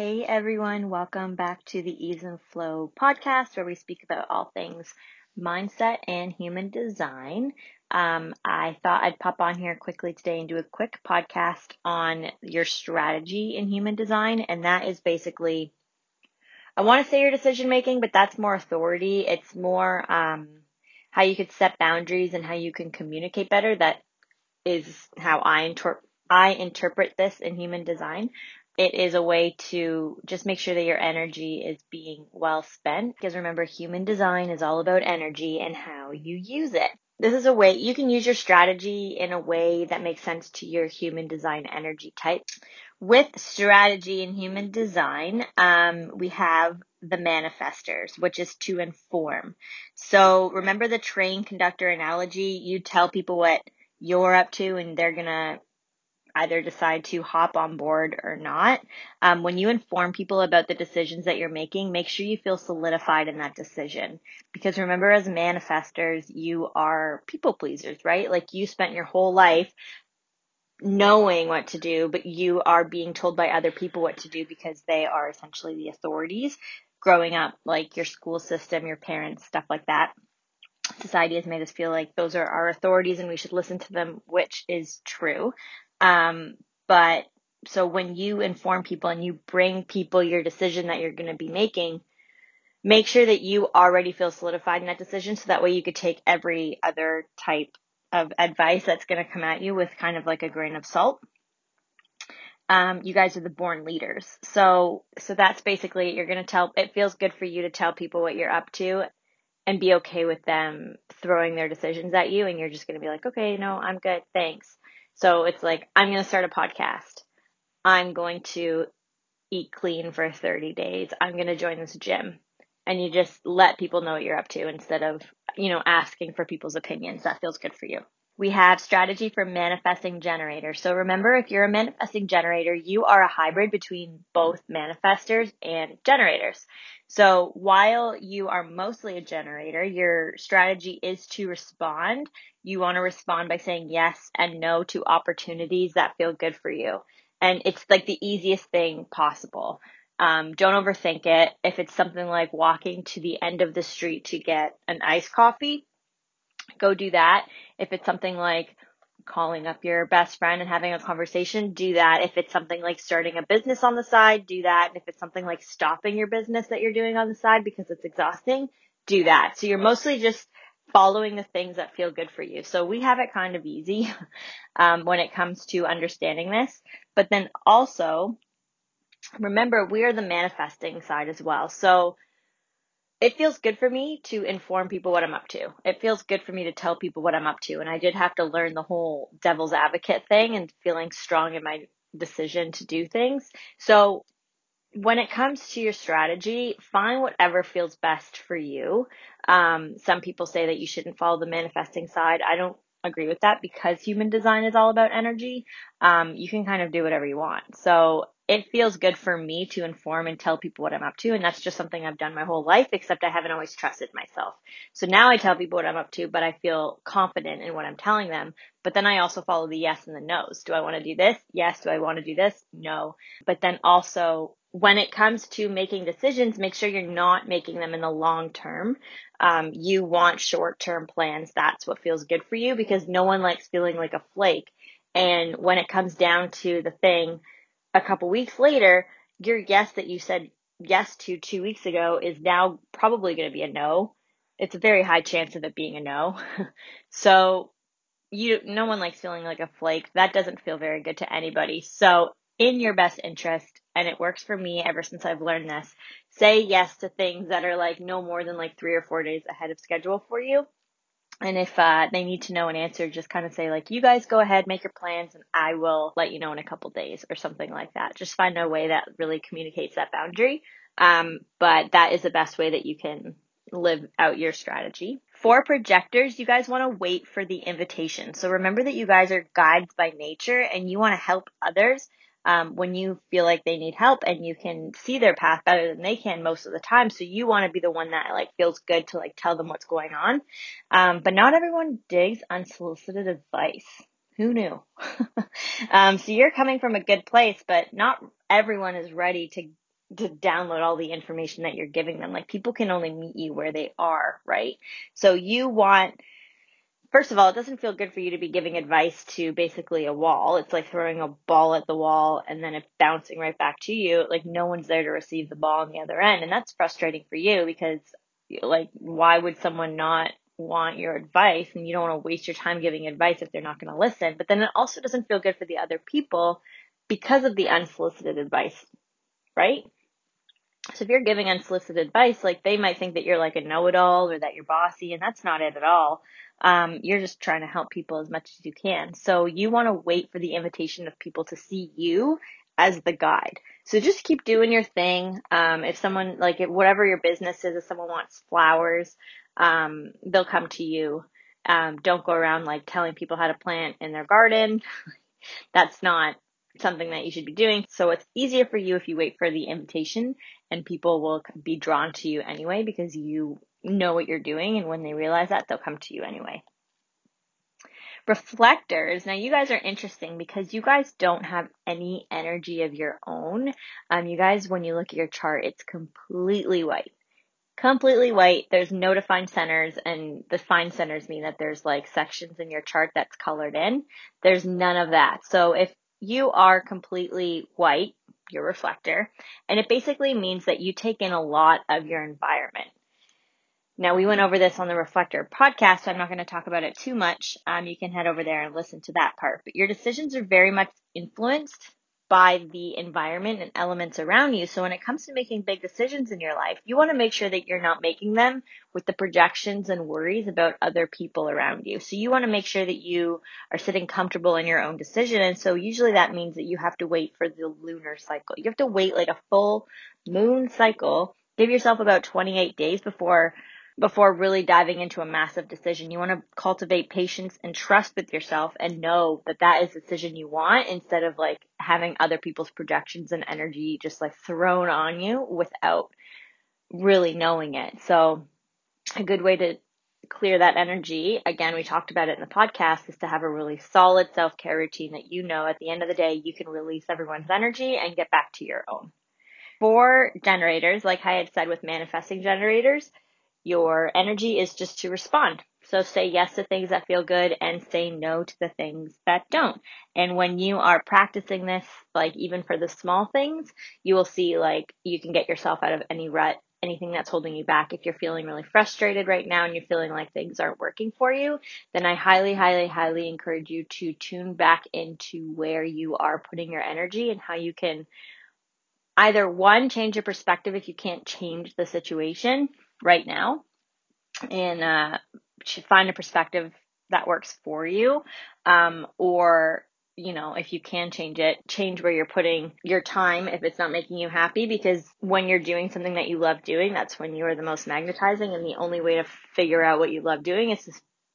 Hey everyone, welcome back to the Ease and Flow podcast where we speak about all things mindset and human design. Um, I thought I'd pop on here quickly today and do a quick podcast on your strategy in human design, and that is basically, I want to say your decision making, but that's more authority. It's more um, how you could set boundaries and how you can communicate better. That is how I interpret I interpret this in human design it is a way to just make sure that your energy is being well spent. Because remember, human design is all about energy and how you use it. This is a way you can use your strategy in a way that makes sense to your human design energy type. With strategy in human design, um, we have the manifestors, which is to inform. So remember the train conductor analogy? You tell people what you're up to and they're gonna either decide to hop on board or not. Um, when you inform people about the decisions that you're making, make sure you feel solidified in that decision. Because remember, as manifestors, you are people pleasers, right? Like you spent your whole life knowing what to do, but you are being told by other people what to do because they are essentially the authorities growing up, like your school system, your parents, stuff like that society has made us feel like those are our authorities and we should listen to them, which is true. Um, but so when you inform people and you bring people your decision that you're going to be making, make sure that you already feel solidified in that decision so that way you could take every other type of advice that's going to come at you with kind of like a grain of salt. Um, you guys are the born leaders. So, so that's basically, you're going to tell, it feels good for you to tell people what you're up to and be okay with them throwing their decisions at you and you're just going to be like, okay, no, I'm good. Thanks. So it's like, I'm going to start a podcast. I'm going to eat clean for 30 days. I'm going to join this gym. And you just let people know what you're up to instead of, you know, asking for people's opinions. That feels good for you. We have strategy for manifesting generator. So remember, if you're a manifesting generator, you are a hybrid between both manifestors and generators. So while you are mostly a generator, your strategy is to respond. You want to respond by saying yes and no to opportunities that feel good for you. And it's like the easiest thing possible. Um, don't overthink it. If it's something like walking to the end of the street to get an iced coffee, go do that. If it's something like calling up your best friend and having a conversation, do that. If it's something like starting a business on the side, do that. And if it's something like stopping your business that you're doing on the side because it's exhausting, do that. So you're mostly just following the things that feel good for you. So we have it kind of easy um, when it comes to understanding this. But then also, remember, we are the manifesting side as well. So it feels good for me to inform people what I'm up to. It feels good for me to tell people what I'm up to. And I did have to learn the whole devil's advocate thing and feeling strong in my decision to do things. So when it comes to your strategy, find whatever feels best for you. Um, some people say that you shouldn't follow the manifesting side. I don't agree with that because human design is all about energy. Um, you can kind of do whatever you want. So it feels good for me to inform and tell people what I'm up to. And that's just something I've done my whole life, except I haven't always trusted myself. So now I tell people what I'm up to, but I feel confident in what I'm telling them. But then I also follow the yes and the no's. Do I want to do this? Yes. Do I want to do this? No. But then also when it comes to making decisions, make sure you're not making them in the long term. Um, you want short term plans. That's what feels good for you because no one likes feeling like a flake. And when it comes down to the thing, a couple weeks later, your yes that you said yes to two weeks ago is now probably going to be a no. It's a very high chance of it being a no. so you, no one likes feeling like a flake. That doesn't feel very good to anybody. So in your best interest, and it works for me ever since I've learned this, say yes to things that are like no more than like three or four days ahead of schedule for you and if uh, they need to know an answer, just kind of say like, "You guys go ahead, make your plans, and I will let you know in a couple days," or something like that. Just find a way that really communicates that boundary. Um, but that is the best way that you can live out your strategy. For projectors, you guys want to wait for the invitation. So remember that you guys are guides by nature, and you want to help others um, when you feel like they need help and you can see their path better than they can most of the time. So you want to be the one that like feels good to like tell them what's going on. Um, but not everyone digs unsolicited advice. Who knew? um, so you're coming from a good place, but not everyone is ready to to download all the information that you're giving them. Like people can only meet you where they are, right? So you want first of all, it doesn't feel good for you to be giving advice to basically a wall. It's like throwing a ball at the wall and then it bouncing right back to you. Like no one's there to receive the ball on the other end. And that's frustrating for you because like why would someone not want your advice and you don't want to waste your time giving advice if they're not going to listen. But then it also doesn't feel good for the other people because of the unsolicited advice, right? So if you're giving unsolicited advice, like they might think that you're like a know-it-all or that you're bossy, and that's not it at all. Um, you're just trying to help people as much as you can. So you want to wait for the invitation of people to see you as the guide. So just keep doing your thing. Um, if someone like whatever your business is, if someone wants flowers, um, they'll come to you. Um, don't go around like telling people how to plant in their garden. That's not something that you should be doing. So it's easier for you if you wait for the invitation and people will be drawn to you anyway because you know what you're doing. And when they realize that, they'll come to you anyway. Reflectors. Now you guys are interesting because you guys don't have any energy of your own. Um, you guys, when you look at your chart, it's completely white completely white. There's no defined centers, and the defined centers mean that there's like sections in your chart that's colored in. There's none of that. So if you are completely white, your reflector, and it basically means that you take in a lot of your environment. Now, we went over this on the Reflector podcast. So I'm not going to talk about it too much. Um, you can head over there and listen to that part. But your decisions are very much influenced by the environment and elements around you. So when it comes to making big decisions in your life, you want to make sure that you're not making them with the projections and worries about other people around you. So you want to make sure that you are sitting comfortable in your own decision. And so usually that means that you have to wait for the lunar cycle. You have to wait like a full moon cycle. Give yourself about 28 days before before really diving into a massive decision. You want to cultivate patience and trust with yourself and know that that is the decision you want instead of like having other people's projections and energy just like thrown on you without really knowing it. So a good way to clear that energy, again, we talked about it in the podcast, is to have a really solid self care routine that you know at the end of the day you can release everyone's energy and get back to your own. For generators, like I had said with manifesting generators, your energy is just to respond. So say yes to things that feel good and say no to the things that don't. And when you are practicing this, like even for the small things, you will see like you can get yourself out of any rut, anything that's holding you back. If you're feeling really frustrated right now and you're feeling like things aren't working for you, then I highly, highly, highly encourage you to tune back into where you are putting your energy and how you can either one, change your perspective if you can't change the situation right now and uh, find a perspective that works for you um, or you know if you can change it change where you're putting your time if it's not making you happy because when you're doing something that you love doing that's when you are the most magnetizing and the only way to figure out what you love doing is to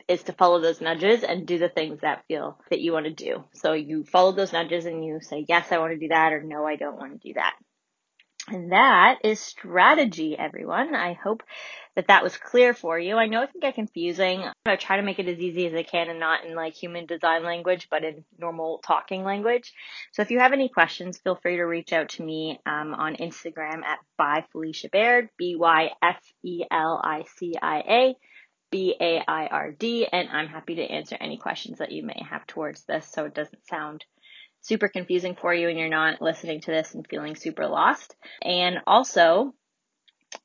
is to follow those nudges and do the things that feel that you want to do. So you follow those nudges and you say, yes, I want to do that or no, I don't want to do that. And that is strategy, everyone. I hope that that was clear for you. I know it can get confusing. I try to make it as easy as I can and not in like human design language, but in normal talking language. So if you have any questions, feel free to reach out to me um, on Instagram at by Felicia Baird, B Y F E L I C I A. B A I R D, and I'm happy to answer any questions that you may have towards this so it doesn't sound super confusing for you and you're not listening to this and feeling super lost. And also,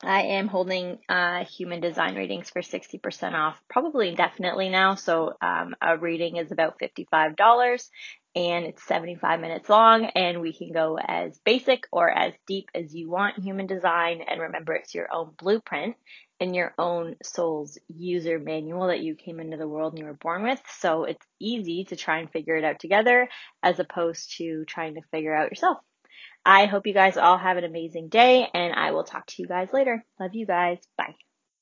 I am holding uh, human design readings for 60% off, probably indefinitely now. So um, a reading is about $55 and it's 75 minutes long and we can go as basic or as deep as you want human design. And remember, it's your own blueprint and your own soul's user manual that you came into the world and you were born with. So it's easy to try and figure it out together as opposed to trying to figure out yourself. I hope you guys all have an amazing day and I will talk to you guys later. Love you guys. Bye.